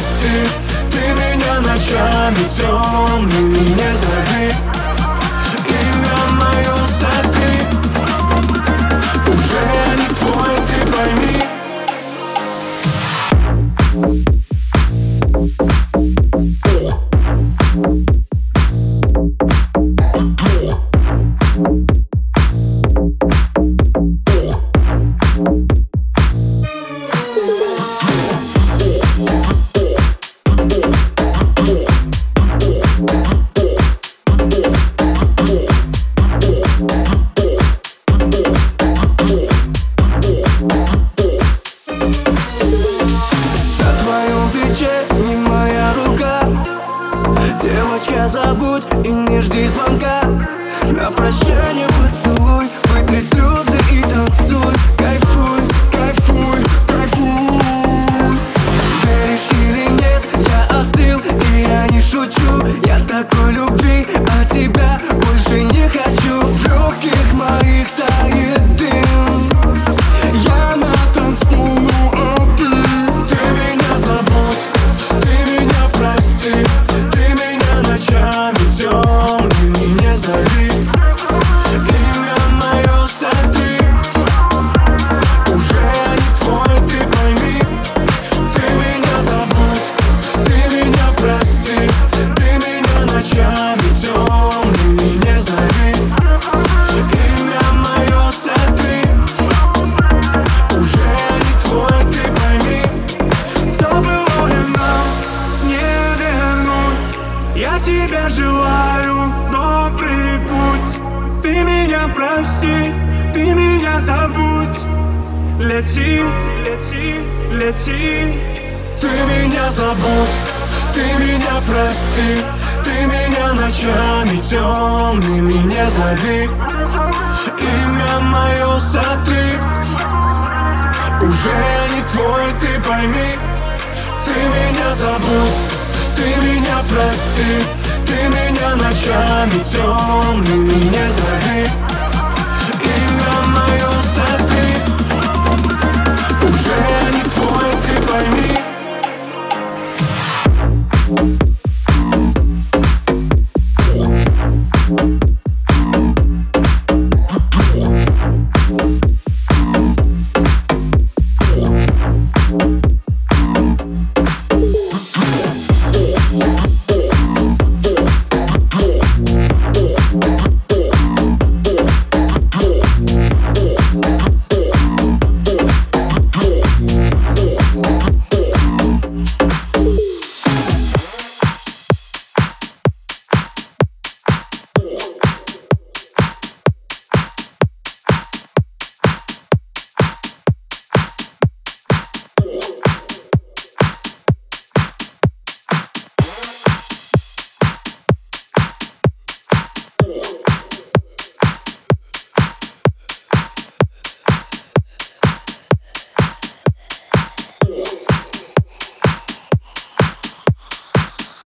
прости Ты меня ночами темными не зови забудь и не жди звонка. На прощание поцелуй Вытри слезы и танцуй желаю добрый путь. Ты меня прости, ты меня забудь. Лети, лети, лети. Ты меня забудь, ты меня прости. Ты меня ночами темными не зови. Имя мое сотри. Уже не твой, ты пойми. Ты меня забудь, ты меня прости Ты меня ночами темными не зови